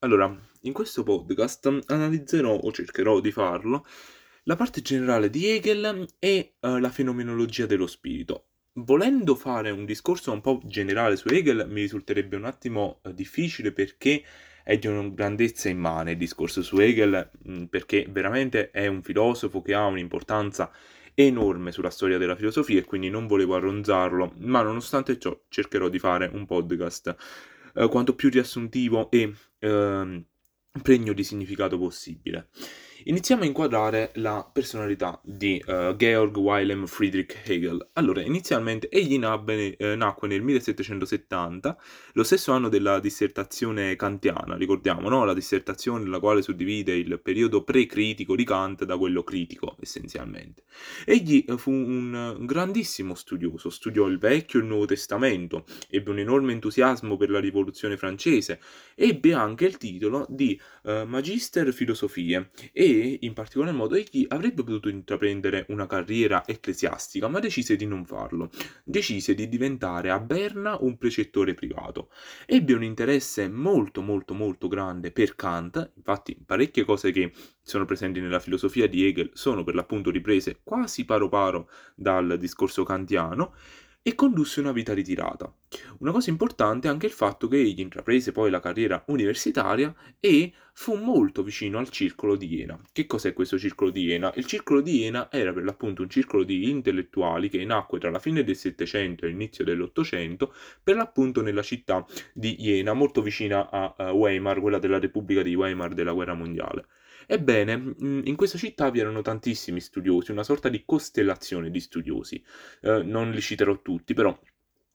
Allora, in questo podcast analizzerò, o cercherò di farlo, la parte generale di Hegel e uh, la fenomenologia dello spirito. Volendo fare un discorso un po' generale su Hegel mi risulterebbe un attimo uh, difficile perché è di una grandezza immane il discorso su Hegel, mh, mm, perché veramente è un filosofo che ha un'importanza enorme sulla storia della filosofia e quindi non volevo arronzarlo, ma nonostante ciò cercherò di fare un podcast eh, quanto più riassuntivo e eh, pregno di significato possibile. Iniziamo a inquadrare la personalità di uh, Georg Wilhelm Friedrich Hegel. Allora, inizialmente egli nabbe, eh, nacque nel 1770, lo stesso anno della dissertazione kantiana, ricordiamo, no? la dissertazione nella quale suddivide il periodo pre-critico di Kant da quello critico, essenzialmente. Egli eh, fu un grandissimo studioso, studiò il Vecchio e il Nuovo Testamento, ebbe un enorme entusiasmo per la Rivoluzione francese, ebbe anche il titolo di uh, Magister Filosofie e in particolar modo egli avrebbe potuto intraprendere una carriera ecclesiastica, ma decise di non farlo. Decise di diventare a Berna un precettore privato. Ebbe un interesse molto molto molto grande per Kant, infatti parecchie cose che sono presenti nella filosofia di Hegel sono per l'appunto riprese quasi paro paro dal discorso kantiano, e condusse una vita ritirata. Una cosa importante è anche il fatto che egli intraprese poi la carriera universitaria e fu molto vicino al circolo di Iena. Che cos'è questo circolo di Iena? Il circolo di Iena era per l'appunto un circolo di intellettuali che nacque tra la fine del Settecento e l'inizio dell'Ottocento, per l'appunto nella città di Iena, molto vicina a Weimar, quella della Repubblica di Weimar della guerra mondiale. Ebbene, mm, in questa città vi erano tantissimi studiosi, una sorta di costellazione di studiosi. Eh, non li citerò tutti, però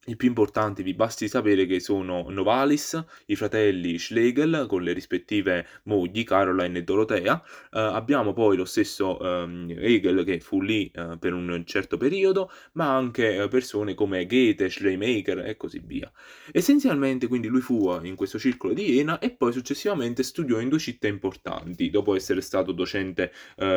i più importanti vi basti sapere che sono Novalis, i fratelli Schlegel con le rispettive mogli Caroline e Dorotea. Uh, abbiamo poi lo stesso um, Hegel che fu lì uh, per un certo periodo, ma anche uh, persone come Goethe, Schleiermacher e così via. Essenzialmente quindi lui fu in questo circolo di Jena e poi successivamente studiò in due città importanti, dopo essere stato docente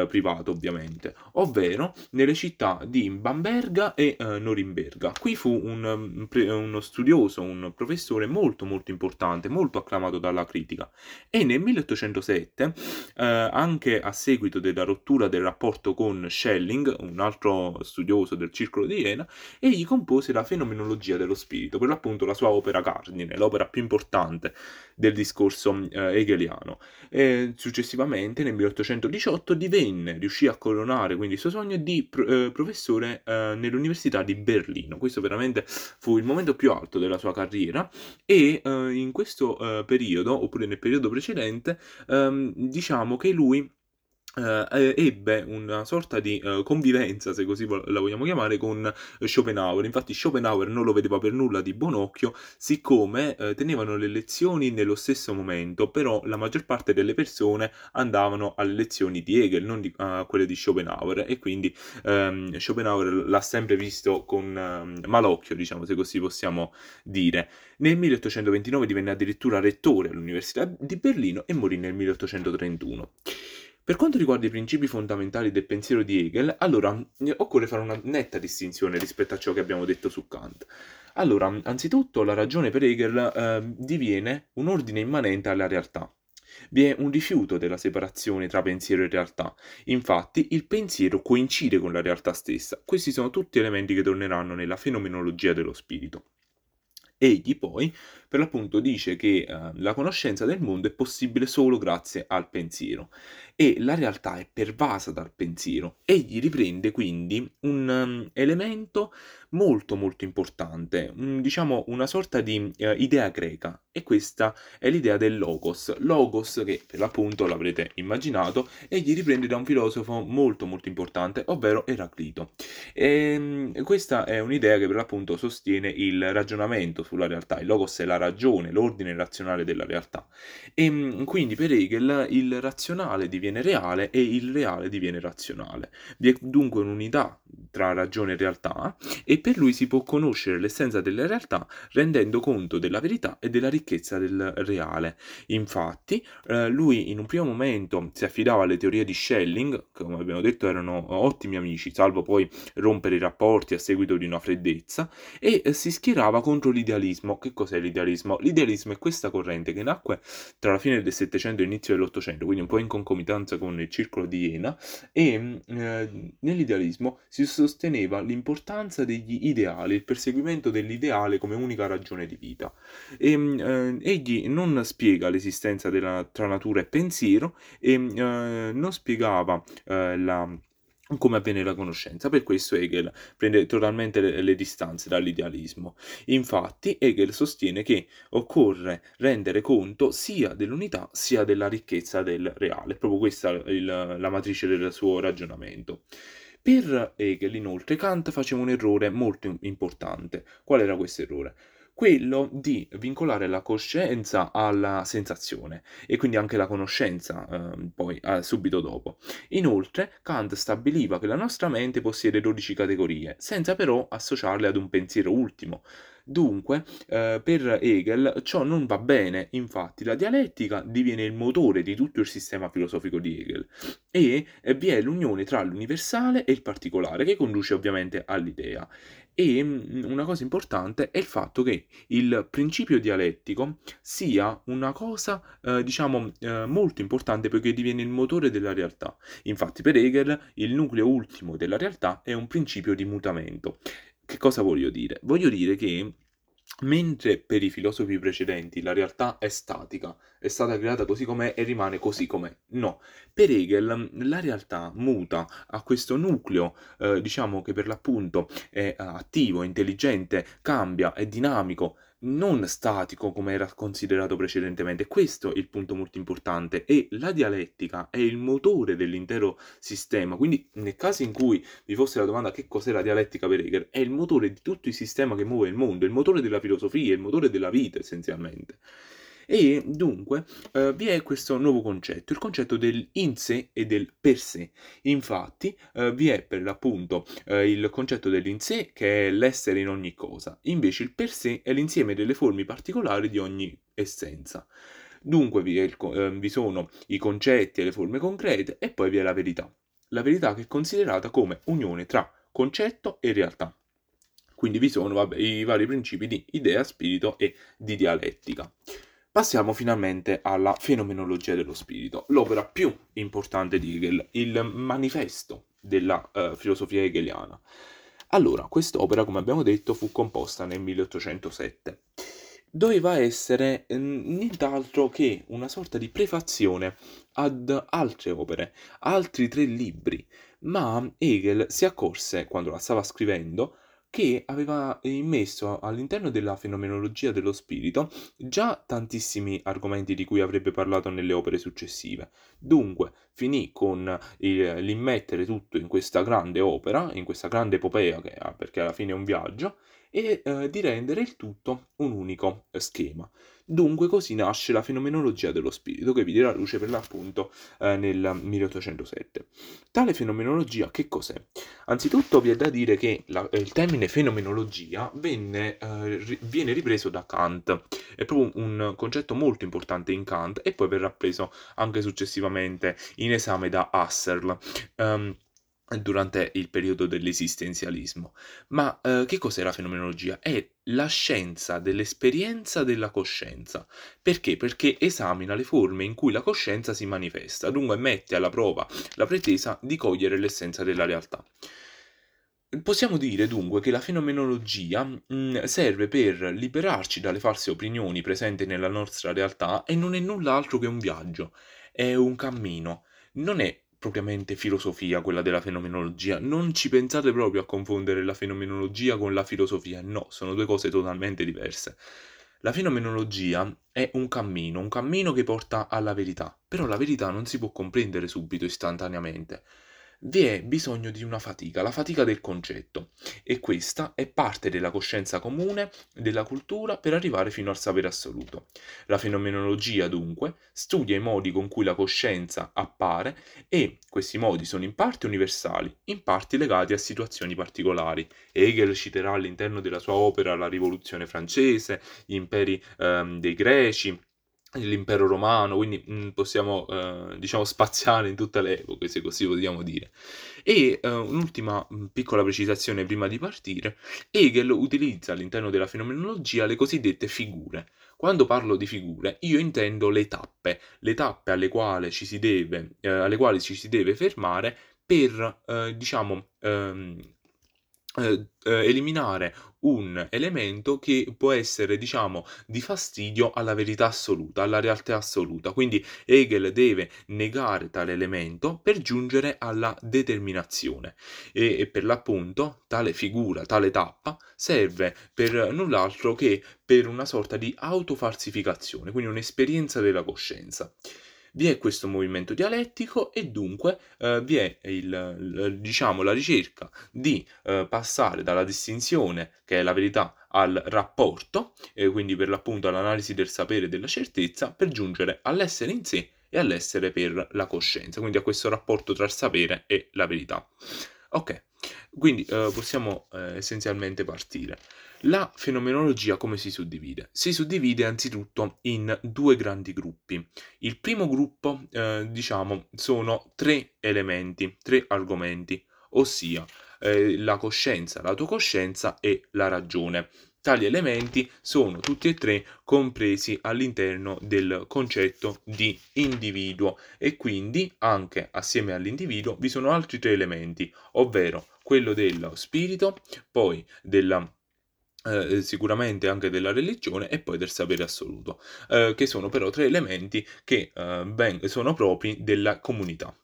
privato ovviamente, ovvero nelle città di Bamberga e Norimberga. Qui fu un uno studioso, un professore molto molto importante, molto acclamato dalla critica. E nel 1807, eh, anche a seguito della rottura del rapporto con Schelling, un altro studioso del circolo di Jena, egli compose la fenomenologia dello spirito, per l'appunto la sua opera cardine, l'opera più importante del discorso eh, hegeliano. E successivamente, nel 1818, divenne, riuscì a coronare quindi il suo sogno di pro- eh, professore eh, nell'Università di Berlino. Questo veramente fu il momento più alto della sua carriera e eh, in questo eh, periodo, oppure nel periodo precedente, ehm, diciamo che lui eh, ebbe una sorta di eh, convivenza, se così la vogliamo chiamare, con Schopenhauer. Infatti Schopenhauer non lo vedeva per nulla di buon occhio, siccome eh, tenevano le lezioni nello stesso momento, però la maggior parte delle persone andavano alle lezioni di Hegel, non di, a quelle di Schopenhauer, e quindi ehm, Schopenhauer l'ha sempre visto con ehm, malocchio, diciamo, se così possiamo dire. Nel 1829 divenne addirittura rettore all'Università di Berlino e morì nel 1831. Per quanto riguarda i principi fondamentali del pensiero di Hegel, allora occorre fare una netta distinzione rispetto a ciò che abbiamo detto su Kant. Allora, anzitutto la ragione per Hegel eh, diviene un ordine immanente alla realtà. Vi è un rifiuto della separazione tra pensiero e realtà. Infatti, il pensiero coincide con la realtà stessa. Questi sono tutti elementi che torneranno nella fenomenologia dello spirito. Egli poi, per l'appunto, dice che eh, la conoscenza del mondo è possibile solo grazie al pensiero e la realtà è pervasa dal pensiero. Egli riprende quindi un um, elemento molto molto importante, un, diciamo una sorta di uh, idea greca e questa è l'idea del logos. Logos che per l'appunto l'avrete immaginato, egli riprende da un filosofo molto molto importante, ovvero Eraclito. E, um, questa è un'idea che per l'appunto sostiene il ragionamento sulla realtà. Il logos è la ragione, l'ordine razionale della realtà. E um, quindi per Hegel il razionale diviene reale e il reale diviene razionale. Vi è dunque un'unità tra ragione e realtà e e per lui si può conoscere l'essenza della realtà rendendo conto della verità e della ricchezza del reale. Infatti, eh, lui in un primo momento si affidava alle teorie di Schelling, che come abbiamo detto erano ottimi amici, salvo poi rompere i rapporti a seguito di una freddezza, e eh, si schierava contro l'idealismo. Che cos'è l'idealismo? L'idealismo è questa corrente che nacque tra la fine del Settecento e l'inizio dell'Ottocento, quindi un po' in concomitanza con il circolo di Iena, e mm, eh, nell'idealismo si sosteneva l'importanza degli ideali, il perseguimento dell'ideale come unica ragione di vita. E, mm, eh, egli non spiega l'esistenza della, tra natura e pensiero e mm, eh, non spiegava eh, la come avviene la conoscenza. Per questo Hegel prende totalmente le, le, distanze dall'idealismo. Infatti, Hegel sostiene che occorre rendere conto sia dell'unità sia della ricchezza del reale. Proprio questa è la matrice del suo ragionamento. Per Hegel, inoltre, Kant faceva un errore molto importante. Qual era questo errore? Quello di vincolare la coscienza alla sensazione e quindi anche la conoscenza eh, poi eh, subito dopo. Inoltre Kant stabiliva che la nostra mente possiede 12 categorie, senza però associarle ad un pensiero ultimo. Dunque, eh, per Hegel ciò non va bene, infatti la dialettica diviene il motore di tutto il sistema filosofico di Hegel e vi è l'unione tra l'universale e il particolare che conduce ovviamente all'idea. E mm, una cosa importante è il fatto che il principio dialettico sia una cosa, eh, diciamo, eh, molto importante perché diviene il motore della realtà. Infatti, per Hegel, il nucleo ultimo della realtà è un principio di mutamento. Che cosa voglio dire? Voglio dire che Mentre per i filosofi precedenti la realtà è statica, è stata creata così com'è e rimane così com'è. No, per Hegel la realtà muta, a questo nucleo, eh, diciamo che per l'appunto è attivo, è intelligente, cambia, è dinamico, non statico come era considerato precedentemente. Questo è il punto molto importante e la dialettica è il motore dell'intero sistema. Quindi nel caso in cui vi fosse la domanda che cos'è la dialettica per Hegel, è il motore di tutto il sistema che muove il mondo, il motore della filosofia, il motore della vita essenzialmente. E dunque eh, vi è questo nuovo concetto, il concetto del in sé e del per sé. Infatti eh, vi è per l'appunto eh, il concetto dell'in sé che è l'essere in ogni cosa, invece il per sé è l'insieme delle forme particolari di ogni essenza. Dunque vi, il, eh, vi sono i concetti e le forme concrete e poi vi è la verità. La verità che è considerata come unione tra concetto e realtà. Quindi vi sono vabbè, i vari principi di idea, spirito e di dialettica. Passiamo finalmente alla fenomenologia dello spirito, l'opera più importante di Hegel, il manifesto della uh, filosofia hegeliana. Allora, quest'opera, come abbiamo detto, fu composta nel 1807. Doveva essere eh, nient'altro che una sorta di prefazione ad altre opere, altri tre libri, ma Hegel si accorse, quando la stava scrivendo, che aveva immesso all'interno della fenomenologia dello spirito già tantissimi argomenti di cui avrebbe parlato nelle opere successive. Dunque, finì con il, l'immettere tutto in questa grande opera, in questa grande epopea, che, perché alla fine è un viaggio, e eh, di rendere il tutto un unico schema. Dunque così nasce la fenomenologia dello spirito che vide la luce per l'appunto eh, nel 1807. Tale fenomenologia che cos'è? Anzitutto vi è da dire che la, il termine fenomenologia venne, eh, viene ripreso da Kant, è proprio un concetto molto importante in Kant e poi verrà preso anche successivamente in esame da Husserl. Um, durante il periodo dell'esistenzialismo. Ma eh, che cos'è la fenomenologia? È la scienza dell'esperienza della coscienza. Perché? Perché esamina le forme in cui la coscienza si manifesta, dunque mette alla prova la pretesa di cogliere l'essenza della realtà. Possiamo dire dunque che la fenomenologia mh, mm, serve per liberarci dalle false opinioni presenti nella nostra realtà e non è null'altro che un viaggio, è un cammino, non è propriamente filosofia, quella della fenomenologia. Non ci pensate proprio a confondere la fenomenologia con la filosofia, no, sono due cose totalmente diverse. La fenomenologia è un cammino, un cammino che porta alla verità, però la verità non si può comprendere subito, istantaneamente. Vi è bisogno di una fatica, la fatica del concetto, e questa è parte della coscienza comune della cultura per arrivare fino al sapere assoluto. La fenomenologia, dunque, studia i modi con cui la coscienza appare e questi modi sono in parte universali, in parte legati a situazioni particolari. Hegel citerà all'interno della sua opera la rivoluzione francese, gli imperi ehm, dei greci, l'impero romano, quindi mh, mm, possiamo eh, diciamo spaziare in tutte le epoche, se così vogliamo dire. E eh, un'ultima mm, piccola precisazione prima di partire, Hegel utilizza all'interno della fenomenologia le cosiddette figure. Quando parlo di figure, io intendo le tappe, le tappe alle quali ci si deve, eh, ci si deve fermare per, eh, diciamo, ehm, eh, eh, eliminare un elemento che può essere, diciamo, di fastidio alla verità assoluta, alla realtà assoluta. Quindi Hegel deve negare tale elemento per giungere alla determinazione e, e per l'appunto tale figura, tale tappa serve per null'altro che per una sorta di autofalsificazione, quindi un'esperienza della coscienza vi è questo movimento dialettico e dunque eh, vi è il, diciamo, la ricerca di eh, passare dalla distinzione, che è la verità, al rapporto, e quindi per l'appunto all'analisi del sapere e della certezza, per giungere all'essere in sé e all'essere per la coscienza, quindi a questo rapporto tra il sapere e la verità. Ok, quindi eh, possiamo eh, essenzialmente partire. La fenomenologia come si suddivide? Si suddivide anzitutto in due grandi gruppi. Il primo gruppo, eh, diciamo, sono tre elementi, tre argomenti, ossia eh, la coscienza, l'autocoscienza e la ragione. Tali elementi sono tutti e tre compresi all'interno del concetto di individuo e quindi anche assieme all'individuo vi sono altri tre elementi, ovvero quello dello spirito, poi della eh, sicuramente anche della religione e poi del sapere assoluto, eh, che sono però tre elementi che eh, ben, sono propri della comunità.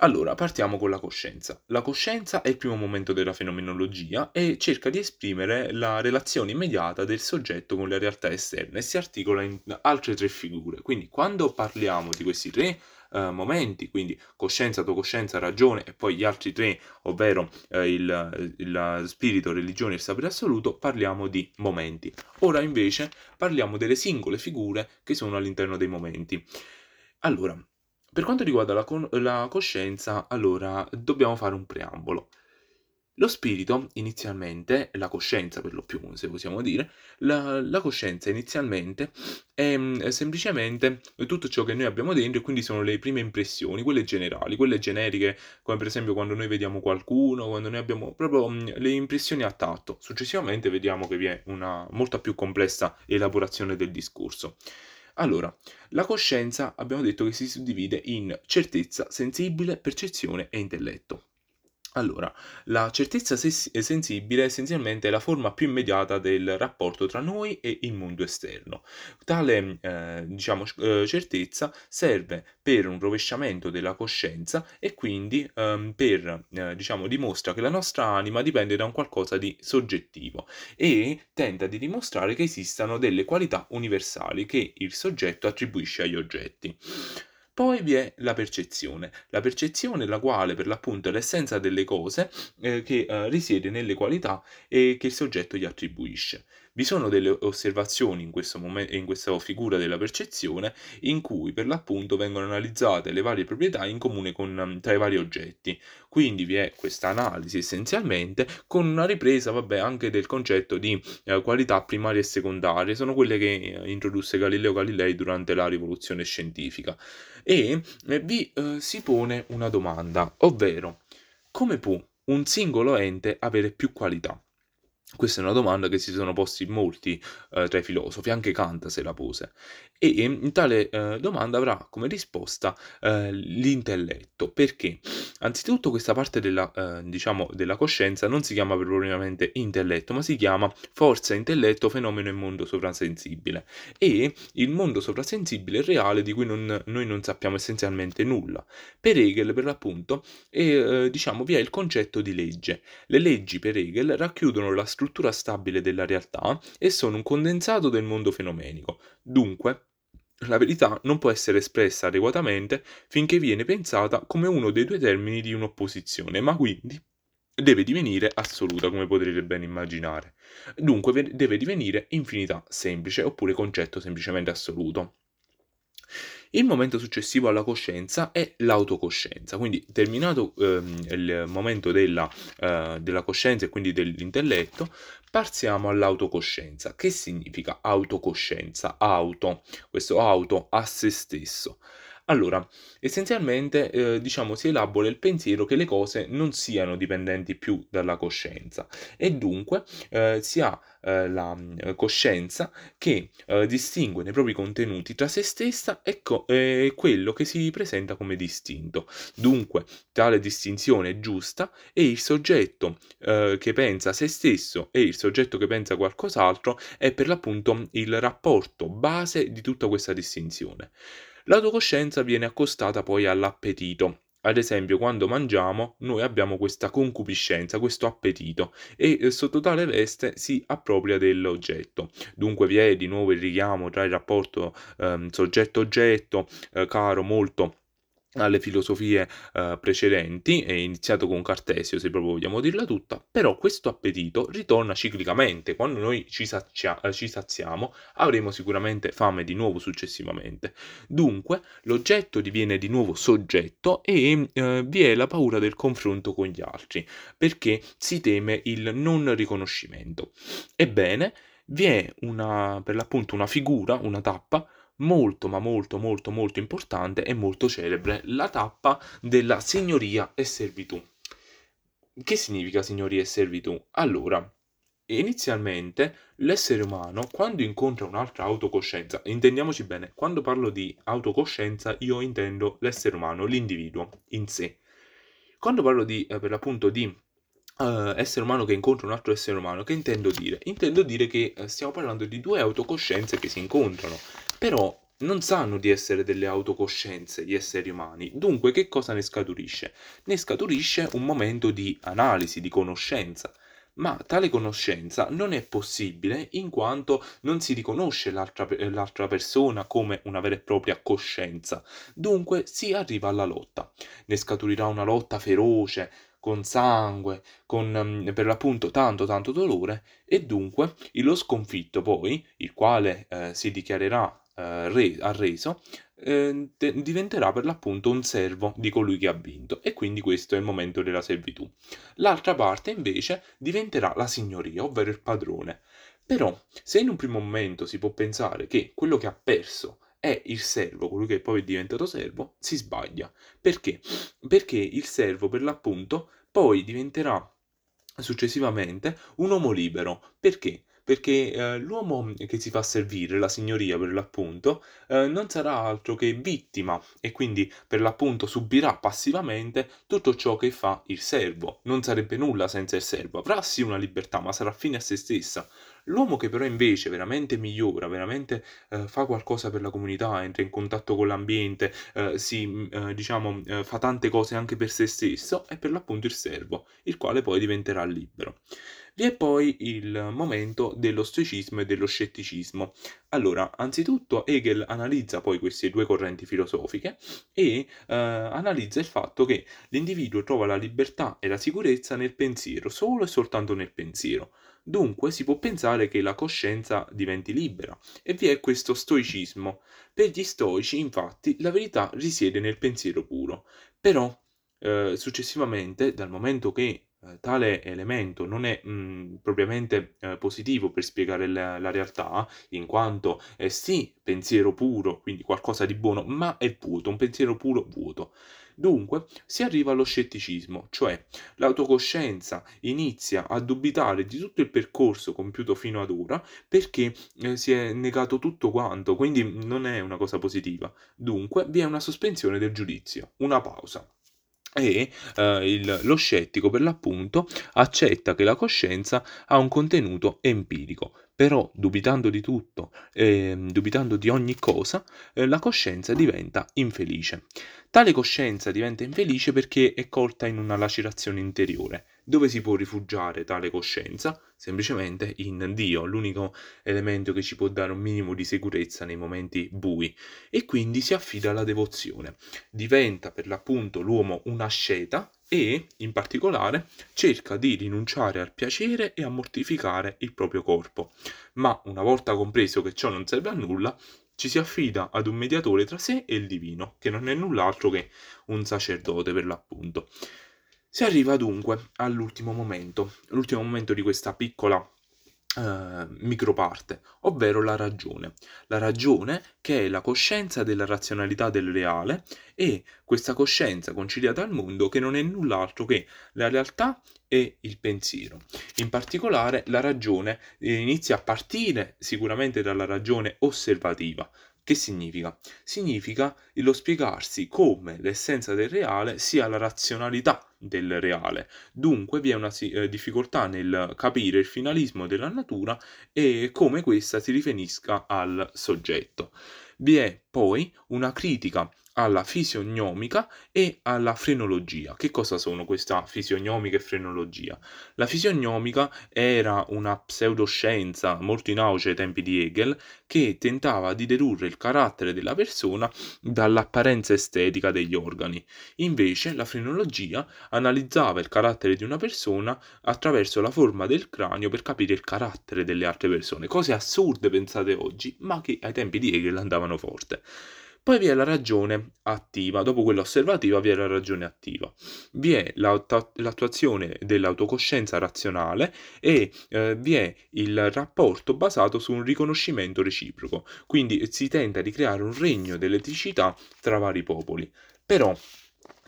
Allora, partiamo con la coscienza. La coscienza è il primo momento della fenomenologia e cerca di esprimere la relazione immediata del soggetto con le realtà esterne e si articola in altre tre figure. Quindi, quando parliamo di questi tre eh, momenti, quindi coscienza, autocoscienza, ragione e poi gli altri tre, ovvero eh, il, il spirito, religione e il sapere assoluto, parliamo di momenti. Ora invece parliamo delle singole figure che sono all'interno dei momenti. Allora, per quanto riguarda la, la coscienza, allora dobbiamo fare un preambolo. Lo spirito inizialmente, la coscienza per lo più, se possiamo dire, la, la coscienza inizialmente è, è, semplicemente tutto ciò che noi abbiamo dentro e quindi sono le prime impressioni, quelle generali, quelle generiche, come per esempio quando noi vediamo qualcuno, quando noi abbiamo proprio mh, le impressioni a tatto. Successivamente vediamo che vi è una molto più complessa elaborazione del discorso. Allora, la coscienza abbiamo detto che si suddivide in certezza, sensibile, percezione e intelletto. Allora, la certezza sensibile essenzialmente è la forma più immediata del rapporto tra noi e il mondo esterno. Tale, eh, diciamo, eh, certezza serve per un rovesciamento della coscienza e quindi ehm, per, eh, diciamo, dimostra che la nostra anima dipende da un qualcosa di soggettivo e tenta di dimostrare che esistano delle qualità universali che il soggetto attribuisce agli oggetti. Poi vi è la percezione, la percezione la quale per l'appunto è l'essenza delle cose eh, che eh, risiede nelle qualità e che il soggetto gli attribuisce. Vi sono delle osservazioni in, momento, in questa figura della percezione in cui per l'appunto vengono analizzate le varie proprietà in comune con, mm, tra i vari oggetti. Quindi vi è questa analisi essenzialmente con una ripresa vabbè, anche del concetto di eh, qualità primarie e secondarie, sono quelle che eh, introdusse Galileo Galilei durante la rivoluzione scientifica. E eh, vi eh, si pone una domanda, ovvero come può un singolo ente avere più qualità? Questa è una domanda che si sono posti molti eh, tra i filosofi, anche Kant se la pose. E in tale eh, domanda avrà come risposta eh, l'intelletto. Perché? Anzitutto questa parte della, eh, diciamo, della coscienza non si chiama propriamente intelletto, ma si chiama forza, intelletto, fenomeno e mondo sovrasensibile. E il mondo sovrasensibile è reale di cui non, noi non sappiamo essenzialmente nulla. Per Hegel, per l'appunto, è, eh, diciamo, vi è il concetto di legge. Le leggi per Hegel racchiudono la struttura stabile della realtà e sono un condensato del mondo fenomenico. Dunque, La verità non può essere espressa adeguatamente finché viene pensata come uno dei due termini di un'opposizione, ma quindi deve divenire assoluta, come potrete ben immaginare. Dunque deve divenire infinità semplice oppure concetto semplicemente assoluto. Il momento successivo alla coscienza è l'autocoscienza, quindi terminato ehm, il momento della, eh, della coscienza e quindi dell'intelletto, passiamo all'autocoscienza. Che significa autocoscienza? Auto, questo auto a se stesso. Allora, essenzialmente, eh, diciamo, si elabora il pensiero che le cose non siano dipendenti più dalla coscienza e dunque eh, si ha eh, la mm, coscienza che eh, distingue nei propri contenuti tra se stessa e co- quello che si presenta come distinto. Dunque, tale distinzione è giusta e il soggetto eh, che pensa se stesso e il soggetto che pensa qualcos'altro è per l'appunto il rapporto base di tutta questa distinzione. L'autocoscienza viene accostata poi all'appetito. Ad esempio, quando mangiamo, noi abbiamo questa concupiscenza, questo appetito e eh, sotto tale veste si appropria dell'oggetto. Dunque vi è di nuovo il richiamo tra il rapporto eh, soggetto-oggetto, eh, caro molto alle filosofie eh, precedenti, è iniziato con Cartesio se proprio vogliamo dirla tutta, però questo appetito ritorna ciclicamente, quando noi ci, sazia- ci saziamo avremo sicuramente fame di nuovo successivamente. Dunque l'oggetto diviene di nuovo soggetto e eh, vi è la paura del confronto con gli altri, perché si teme il non riconoscimento. Ebbene, vi è una, per l'appunto una figura, una tappa, molto ma molto molto molto importante e molto celebre, la tappa della signoria e servitù. Che significa signoria e servitù? Allora, inizialmente l'essere umano quando incontra un'altra autocoscienza, intendiamoci bene, quando parlo di autocoscienza io intendo l'essere umano, l'individuo in sé. Quando parlo di, eh, per l'appunto, di uh, essere umano che incontra un altro essere umano, che intendo dire? Intendo dire che uh, stiamo parlando di due autocoscienze che si incontrano, però non sanno di essere delle autocoscienze gli esseri umani. Dunque, che cosa ne scaturisce? Ne scaturisce un momento di analisi, di conoscenza. Ma tale conoscenza non è possibile in quanto non si riconosce l'altra, l'altra, persona come una vera e propria coscienza. Dunque si arriva alla lotta. Ne scaturirà una lotta feroce, con sangue, con mm, per l'appunto tanto tanto dolore e dunque lo sconfitto poi, il quale eh, si dichiarerà eh, re, arreso, eh, de- diventerà per l'appunto un servo di colui che ha vinto e quindi questo è il momento della servitù. L'altra parte invece diventerà la signoria, ovvero il padrone. Però se in un primo momento si può pensare che quello che ha perso è il servo, colui che poi è diventato servo, si sbaglia. Perché? Perché il servo per l'appunto poi diventerà successivamente un uomo libero. Perché? Perché eh, l'uomo che si fa servire, la signoria per l'appunto, eh, non sarà altro che vittima e quindi per l'appunto subirà passivamente tutto ciò che fa il servo. Non sarebbe nulla senza il servo, avrà sì una libertà, ma sarà fine a se stessa. L'uomo che però invece veramente migliora, veramente eh, fa qualcosa per la comunità, entra in contatto con l'ambiente, eh, si, mm, eh, diciamo, eh, fa tante cose anche per se stesso, è per l'appunto il servo, il quale poi diventerà libero. Vi è poi il momento dello stoicismo e dello scetticismo. Allora, anzitutto Hegel analizza poi queste due correnti filosofiche e eh, analizza il fatto che l'individuo trova la libertà e la sicurezza nel pensiero, solo e soltanto nel pensiero. Dunque si può pensare che la coscienza diventi libera e vi è questo stoicismo. Per gli stoici, infatti, la verità risiede nel pensiero puro. Però, eh, successivamente, dal momento che eh, tale elemento non è mh, mm, propriamente eh, positivo per spiegare la, la, realtà, in quanto è sì pensiero puro, quindi qualcosa di buono, ma è vuoto, un pensiero puro vuoto. Dunque si arriva allo scetticismo, cioè l'autocoscienza inizia a dubitare di tutto il percorso compiuto fino ad ora perché eh, si è negato tutto quanto, quindi non è una cosa positiva. Dunque vi è una sospensione del giudizio, una pausa e eh, il, lo scettico per l'appunto accetta che la coscienza ha un contenuto empirico, però dubitando di tutto, eh, dubitando di ogni cosa, eh, la coscienza diventa infelice. Tale coscienza diventa infelice perché è colta in una lacerazione interiore, Dove si può rifugiare tale coscienza? Semplicemente in Dio, l'unico elemento che ci può dare un minimo di sicurezza nei momenti bui. E quindi si affida alla devozione. Diventa per l'appunto l'uomo un'asceta e, in particolare, cerca di rinunciare al piacere e a mortificare il proprio corpo. Ma una volta compreso che ciò non serve a nulla, ci si affida ad un mediatore tra sé e il divino, che non è null'altro che un sacerdote per l'appunto. Si arriva dunque all'ultimo momento, l'ultimo momento di questa piccola eh, microparte, ovvero la ragione. La ragione che è la coscienza della razionalità del reale e questa coscienza conciliata al mondo che non è null'altro che la realtà e il pensiero. In particolare la ragione eh, inizia a partire sicuramente dalla ragione osservativa, che significa? Significa lo spiegarsi come l'essenza del reale sia la razionalità del reale. Dunque vi è una eh, difficoltà nel capire il finalismo della natura e come questa si riferisca al soggetto. Vi è poi una critica alla fisiognomica e alla frenologia. Che cosa sono questa fisiognomica e frenologia? La fisiognomica era una pseudoscienza molto in auge ai tempi di Hegel che tentava di dedurre il carattere della persona dall'apparenza estetica degli organi. Invece la frenologia analizzava il carattere di una persona attraverso la forma del cranio per capire il carattere delle altre persone. Cose assurde pensate oggi, ma che ai tempi di Hegel andavano forte. Poi vi è la ragione attiva, dopo quella osservativa vi è la ragione attiva. Vi è l'attuazione dell'autocoscienza razionale e eh, vi è il rapporto basato su un riconoscimento reciproco, quindi si tenta di creare un regno dell'eticità tra vari popoli. Però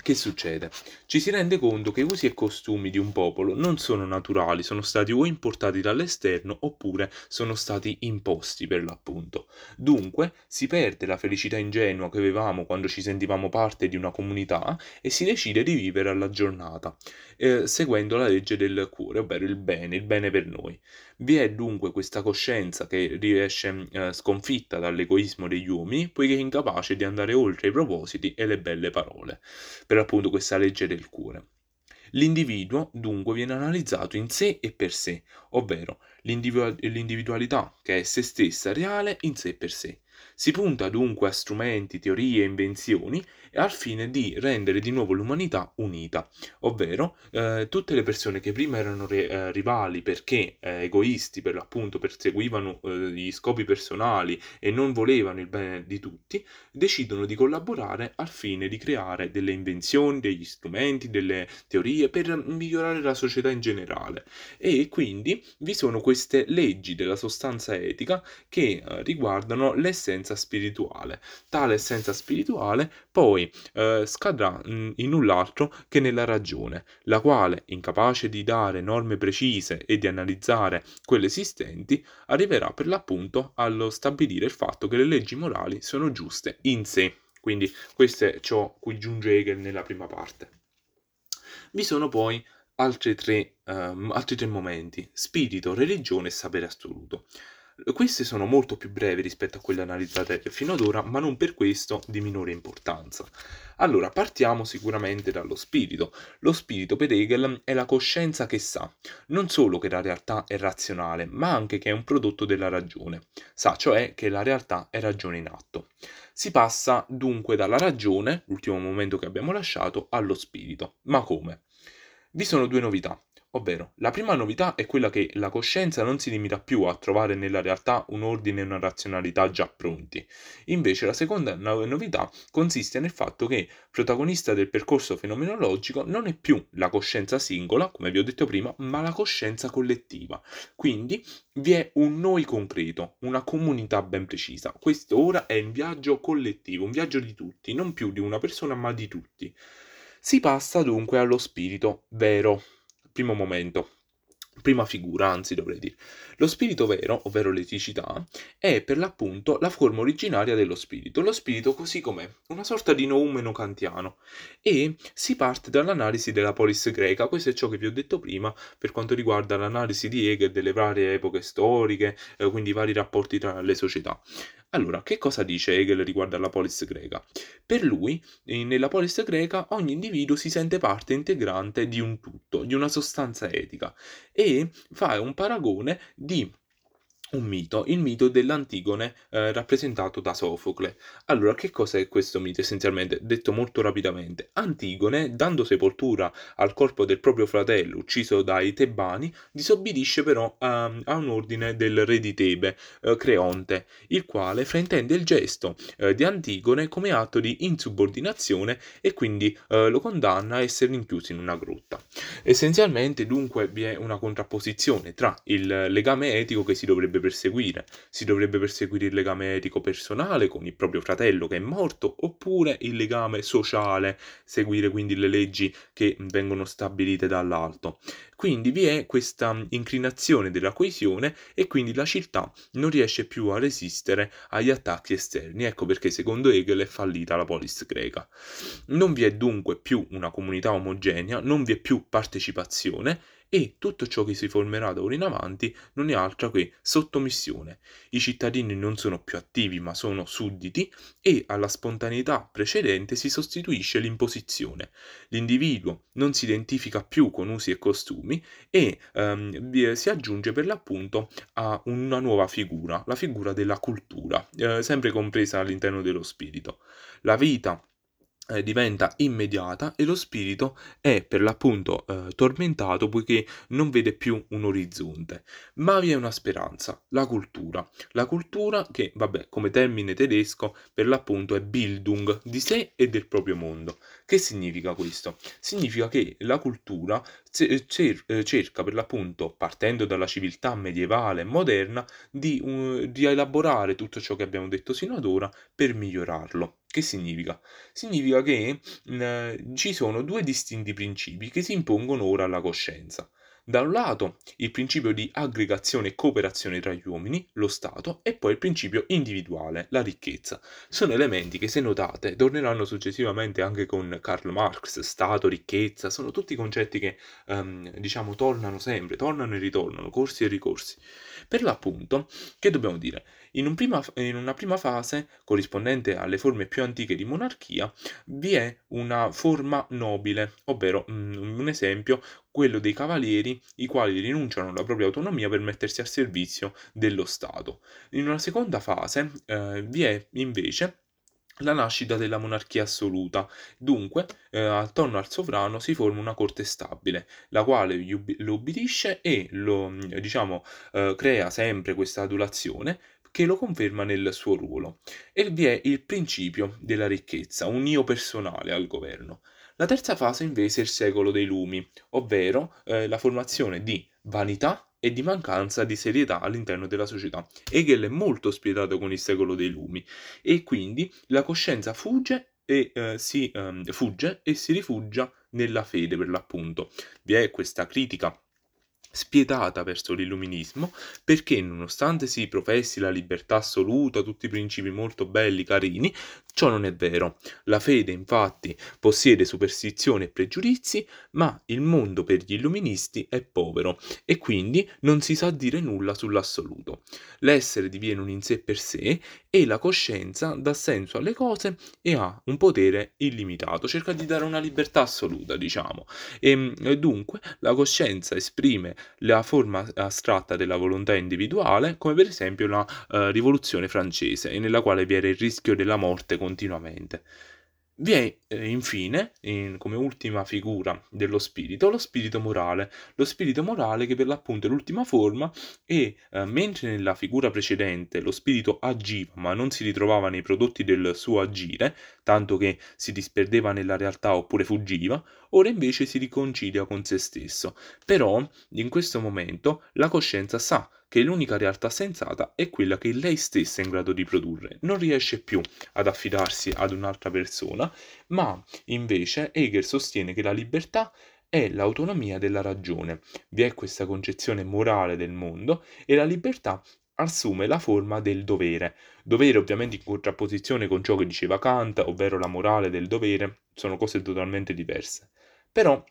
che succede? Ci si rende conto che usi e costumi di un popolo non sono naturali, sono stati o importati dall'esterno oppure sono stati imposti per l'appunto. Dunque si perde la felicità ingenua che avevamo quando ci sentivamo parte di una comunità e si decide di vivere alla giornata, eh, seguendo la legge del cuore, ovvero il bene, il bene per noi. Vi è dunque questa coscienza che riesce eh, sconfitta dall'egoismo degli uomini, poiché è incapace di andare oltre i propositi e le belle parole, per appunto questa legge del cuore. L'individuo dunque viene analizzato in sé e per sé, ovvero l'individualità che è se stessa reale in sé per sé. Si punta dunque a strumenti, teorie e invenzioni al fine di rendere di nuovo l'umanità unita, ovvero eh, tutte le persone che prima erano re, eh, rivali perché eh, egoisti per l'appunto perseguivano eh, gli scopi personali e non volevano il bene di tutti, decidono di collaborare al fine di creare delle invenzioni, degli strumenti, delle teorie per migliorare la società in generale. E quindi vi sono queste leggi della sostanza etica che eh, riguardano l'essenza spirituale. Tale essenza spirituale poi eh, scadrà in null'altro che nella ragione, la quale, incapace di dare norme precise e di analizzare quelle esistenti, arriverà per l'appunto allo stabilire il fatto che le leggi morali sono giuste in sé. Quindi questo è ciò cui giunge Hegel nella prima parte. Vi sono poi altri tre, um, altri tre momenti, spirito, religione e sapere assoluto. Queste sono molto più brevi rispetto a quelle analizzate fino ad ora, ma non per questo di minore importanza. Allora, partiamo sicuramente dallo spirito. Lo spirito per Hegel è la coscienza che sa, non solo che la realtà è razionale, ma anche che è un prodotto della ragione. Sa cioè che la realtà è ragione in atto. Si passa dunque dalla ragione, l'ultimo momento che abbiamo lasciato, allo spirito. Ma come? Vi sono due novità. Ovvero, la prima novità è quella che la coscienza non si limita più a trovare nella realtà un ordine e una razionalità già pronti. Invece la seconda novità consiste nel fatto che protagonista del percorso fenomenologico non è più la coscienza singola, come vi ho detto prima, ma la coscienza collettiva. Quindi vi è un noi concreto, una comunità ben precisa. Questo ora è un viaggio collettivo, un viaggio di tutti, non più di una persona ma di tutti. Si passa dunque allo spirito vero Primo momento. Prima figura, anzi dovrei dire. Lo spirito vero, ovvero l'eticità, è per l'appunto la forma originaria dello spirito. Lo spirito così com'è, una sorta di noumeno kantiano. E si parte dall'analisi della polis greca, questo è ciò che vi ho detto prima per quanto riguarda l'analisi di Hegel delle varie epoche storiche, eh, quindi i vari rapporti tra le società. Allora, che cosa dice Hegel riguardo alla polis greca? Per lui, nella polis greca, ogni individuo si sente parte integrante di un tutto, di una sostanza etica, e fa un paragone di un mito, il mito dell'Antigone eh, rappresentato da Sofocle. Allora, che cos'è questo mito essenzialmente? Detto molto rapidamente, Antigone, dando sepoltura al corpo del proprio fratello ucciso dai Tebani, disobbedisce però a, a un ordine del re di Tebe, eh, Creonte, il quale fraintende il gesto eh, di Antigone come atto di insubordinazione e quindi eh, lo condanna a essere rinchiuso in una grotta. Essenzialmente, dunque, vi è una contrapposizione tra il legame etico che si dovrebbe perseguire. Si dovrebbe perseguire il legame etico personale con il proprio fratello che è morto, oppure il legame sociale, seguire quindi le leggi che vengono stabilite dall'alto. Quindi vi è questa inclinazione della coesione e quindi la città non riesce più a resistere agli attacchi esterni. Ecco perché secondo Hegel è fallita la polis greca. Non vi è dunque più una comunità omogenea, non vi è più partecipazione e tutto ciò che si formerà da ora in avanti non è altro che sottomissione. I cittadini non sono più attivi ma sono sudditi e alla spontaneità precedente si sostituisce l'imposizione. L'individuo non si identifica più con usi e costumi e ehm, si aggiunge per l'appunto a una nuova figura, la figura della cultura, eh, sempre compresa all'interno dello spirito. La vita eh, diventa immediata e lo spirito è per l'appunto eh, tormentato poiché non vede più un orizzonte. Ma vi è una speranza, la cultura. La cultura che, vabbè, come termine tedesco, per l'appunto è Bildung di sé e del proprio mondo. Che significa questo? Significa che la cultura eh, cerca per l'appunto, partendo dalla civiltà medievale e moderna, di, uh, di elaborare tutto ciò che abbiamo detto sino ad ora per migliorarlo. Che significa? Significa che mh, ci sono due distinti principi che si impongono ora alla coscienza. Da un lato il principio di aggregazione e cooperazione tra gli uomini, lo Stato, e poi il principio individuale, la ricchezza. Sono elementi che se notate torneranno successivamente anche con Karl Marx, Stato, ricchezza, sono tutti concetti che um, diciamo tornano sempre, tornano e ritornano, corsi e ricorsi. Per l'appunto, che dobbiamo dire? In, un prima, in, una prima fase, corrispondente alle forme più antiche di monarchia, vi è una forma nobile, ovvero mm, un esempio, quello dei cavalieri, i quali rinunciano alla propria autonomia per mettersi al servizio dello Stato. In una seconda fase eh, vi è invece la nascita della monarchia assoluta. Dunque, eh, attorno al sovrano si forma una corte stabile, la quale lo ubbidisce e lo, diciamo, eh, crea sempre questa adulazione che lo conferma nel suo ruolo. E vi è il principio della ricchezza, un io personale al governo. La terza fase invece è il secolo dei lumi, ovvero eh, la formazione di vanità e di mancanza di serietà all'interno della società. Hegel è molto spietato con il secolo dei lumi e quindi la coscienza fugge e, eh, si, eh, fugge e si rifugia nella fede per l'appunto. Vi è questa critica spietata verso l'illuminismo perché nonostante si professi la libertà assoluta, tutti i principi molto belli, carini, ciò non è vero. La fede infatti possiede superstizioni e pregiudizi, ma il mondo per gli illuministi è povero e quindi non si sa dire nulla sull'assoluto. L'essere diviene un in sé per sé e la coscienza dà senso alle cose e ha un potere illimitato, cerca di dare una libertà assoluta, diciamo. E dunque la coscienza esprime la forma astratta della volontà individuale, come per esempio la uh, rivoluzione francese, nella quale vi era il rischio della morte continuamente. Vi è infine, in, come ultima figura dello spirito, lo spirito morale. Lo spirito morale che per l'appunto è l'ultima forma e eh, mentre nella figura precedente lo spirito agiva ma non si ritrovava nei prodotti del suo agire, tanto che si disperdeva nella realtà oppure fuggiva, ora invece si riconcilia con se stesso. Però in questo momento la coscienza sa che l'unica realtà sensata è quella che lei stessa è in grado di produrre. Non riesce più ad affidarsi ad un'altra persona, ma invece Hegel sostiene che la libertà è l'autonomia della ragione. Vi è questa concezione morale del mondo e la libertà assume la forma del dovere. Dovere ovviamente in contrapposizione con ciò che diceva Kant, ovvero la morale del dovere, sono cose totalmente diverse. Però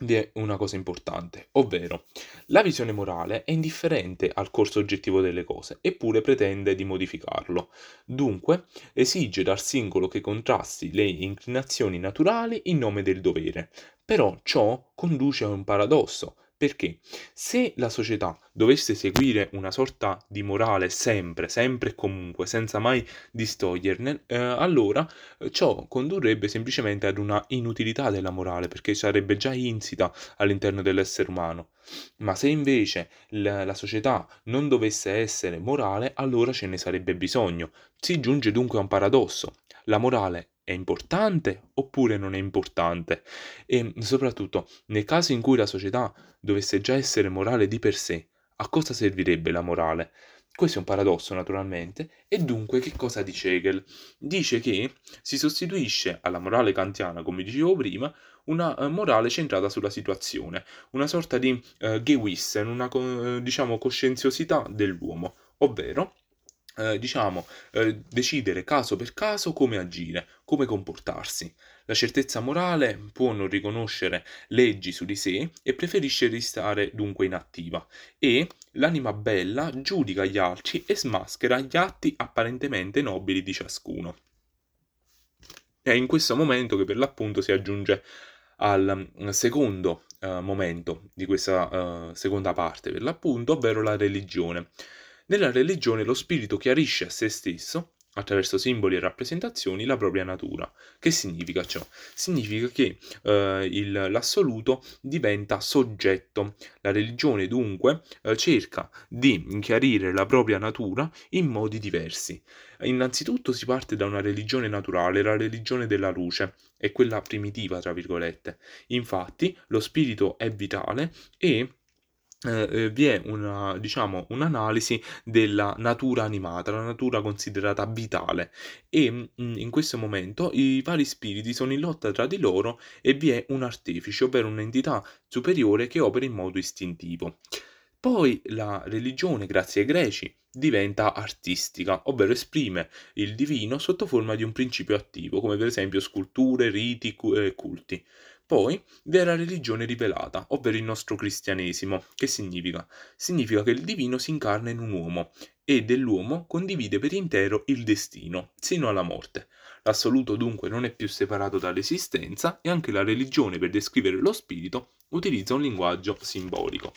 vi è una cosa importante, ovvero la visione morale è indifferente al corso oggettivo delle cose, eppure pretende di modificarlo. Dunque, esige dal singolo che contrasti le inclinazioni naturali in nome del dovere. Però ciò conduce a un paradosso, perché se la società dovesse seguire una sorta di morale sempre, sempre e comunque, senza mai distoglierne, eh, allora eh, ciò condurrebbe semplicemente ad una inutilità della morale, perché sarebbe già insita all'interno dell'essere umano. Ma se invece la, la società non dovesse essere morale, allora ce ne sarebbe bisogno. Si giunge dunque a un paradosso. La morale è importante oppure non è importante? E soprattutto, nel caso in cui la società dovesse già essere morale di per sé, a cosa servirebbe la morale? Questo è un paradosso naturalmente, e dunque che cosa dice Hegel? Dice che si sostituisce alla morale kantiana, come dicevo prima, una uh, morale centrata sulla situazione, una sorta di uh, Gewissen, una uh, diciamo coscienziosità dell'uomo, ovvero eh, diciamo, eh, decidere caso per caso come agire, come comportarsi. La certezza morale può non riconoscere leggi su di sé e preferisce restare dunque inattiva e l'anima bella giudica gli altri e smaschera gli atti apparentemente nobili di ciascuno. È in questo momento che per l'appunto si aggiunge al mm, secondo uh, momento di questa uh, seconda parte per l'appunto, ovvero la religione. Nella religione lo spirito chiarisce a se stesso, attraverso simboli e rappresentazioni, la propria natura. Che significa ciò? Significa che eh, il, l'assoluto diventa soggetto. La religione dunque eh, cerca di chiarire la propria natura in modi diversi. Innanzitutto si parte da una religione naturale, la religione della luce, è quella primitiva, tra virgolette. Infatti lo spirito è vitale e eh, eh, vi è una, diciamo, un'analisi della natura animata, la natura considerata vitale e mh, mm, in questo momento i vari spiriti sono in lotta tra di loro e vi è un artefice, ovvero un'entità superiore che opera in modo istintivo. Poi la religione, grazie ai greci, diventa artistica, ovvero esprime il divino sotto forma di un principio attivo, come per esempio sculture, riti e eh, culti. Poi vi è la religione rivelata, ovvero il nostro cristianesimo. Che significa? Significa che il divino si incarna in un uomo e dell'uomo condivide per intero il destino, sino alla morte. L'assoluto dunque non è più separato dall'esistenza e anche la religione per descrivere lo spirito utilizza un linguaggio simbolico.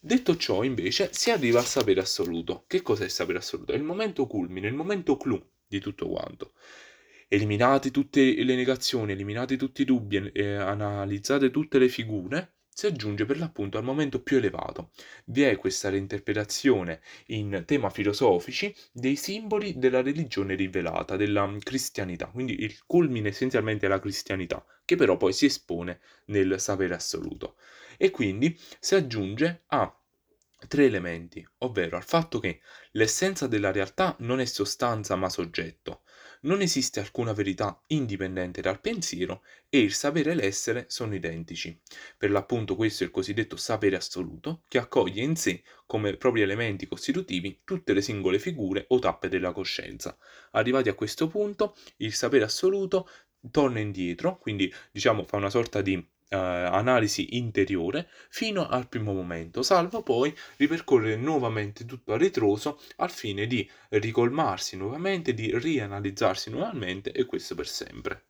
Detto ciò, invece, si arriva al sapere assoluto. Che cos'è il sapere assoluto? È il momento culmine, il momento clou di tutto quanto. Eliminate tutte le negazioni, eliminate tutti i dubbi e analizzate tutte le figure, si aggiunge per l'appunto al momento più elevato. Vi è questa reinterpretazione in tema filosofici dei simboli della religione rivelata, della cristianità, quindi il culmine essenzialmente è la cristianità, che però poi si espone nel sapere assoluto. E quindi si aggiunge a tre elementi, ovvero al fatto che l'essenza della realtà non è sostanza ma soggetto, non esiste alcuna verità indipendente dal pensiero e il sapere e l'essere sono identici. Per l'appunto questo è il cosiddetto sapere assoluto, che accoglie in sé come propri elementi costitutivi tutte le singole figure o tappe della coscienza. Arrivati a questo punto, il sapere assoluto torna indietro, quindi diciamo fa una sorta di eh, analisi interiore fino al primo momento, salvo poi ripercorrere nuovamente tutto a ritroso al fine di ricolmarsi nuovamente, di rianalizzarsi nuovamente e questo per sempre.